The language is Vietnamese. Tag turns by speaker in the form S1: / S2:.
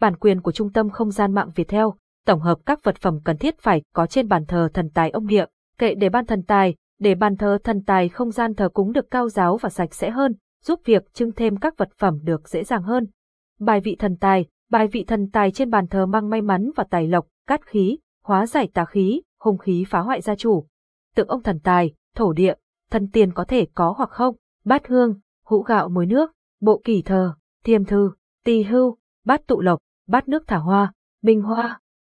S1: bản quyền của Trung tâm Không gian mạng Việt theo, tổng hợp các vật phẩm cần thiết phải có trên bàn thờ thần tài ông địa, kệ để ban thần tài, để bàn thờ thần tài không gian thờ cúng được cao giáo và sạch sẽ hơn, giúp việc trưng thêm các vật phẩm được dễ dàng hơn. Bài vị thần tài, bài vị thần tài trên bàn thờ mang may mắn và tài lộc, cát khí, hóa giải tà khí, hung khí phá hoại gia chủ. Tượng ông thần tài, thổ địa, thần tiền có thể có hoặc không, bát hương, hũ gạo muối nước, bộ kỷ thờ, thiêm thư, tỳ hưu, bát tụ lộc, bát nước thả hoa, minh hoa,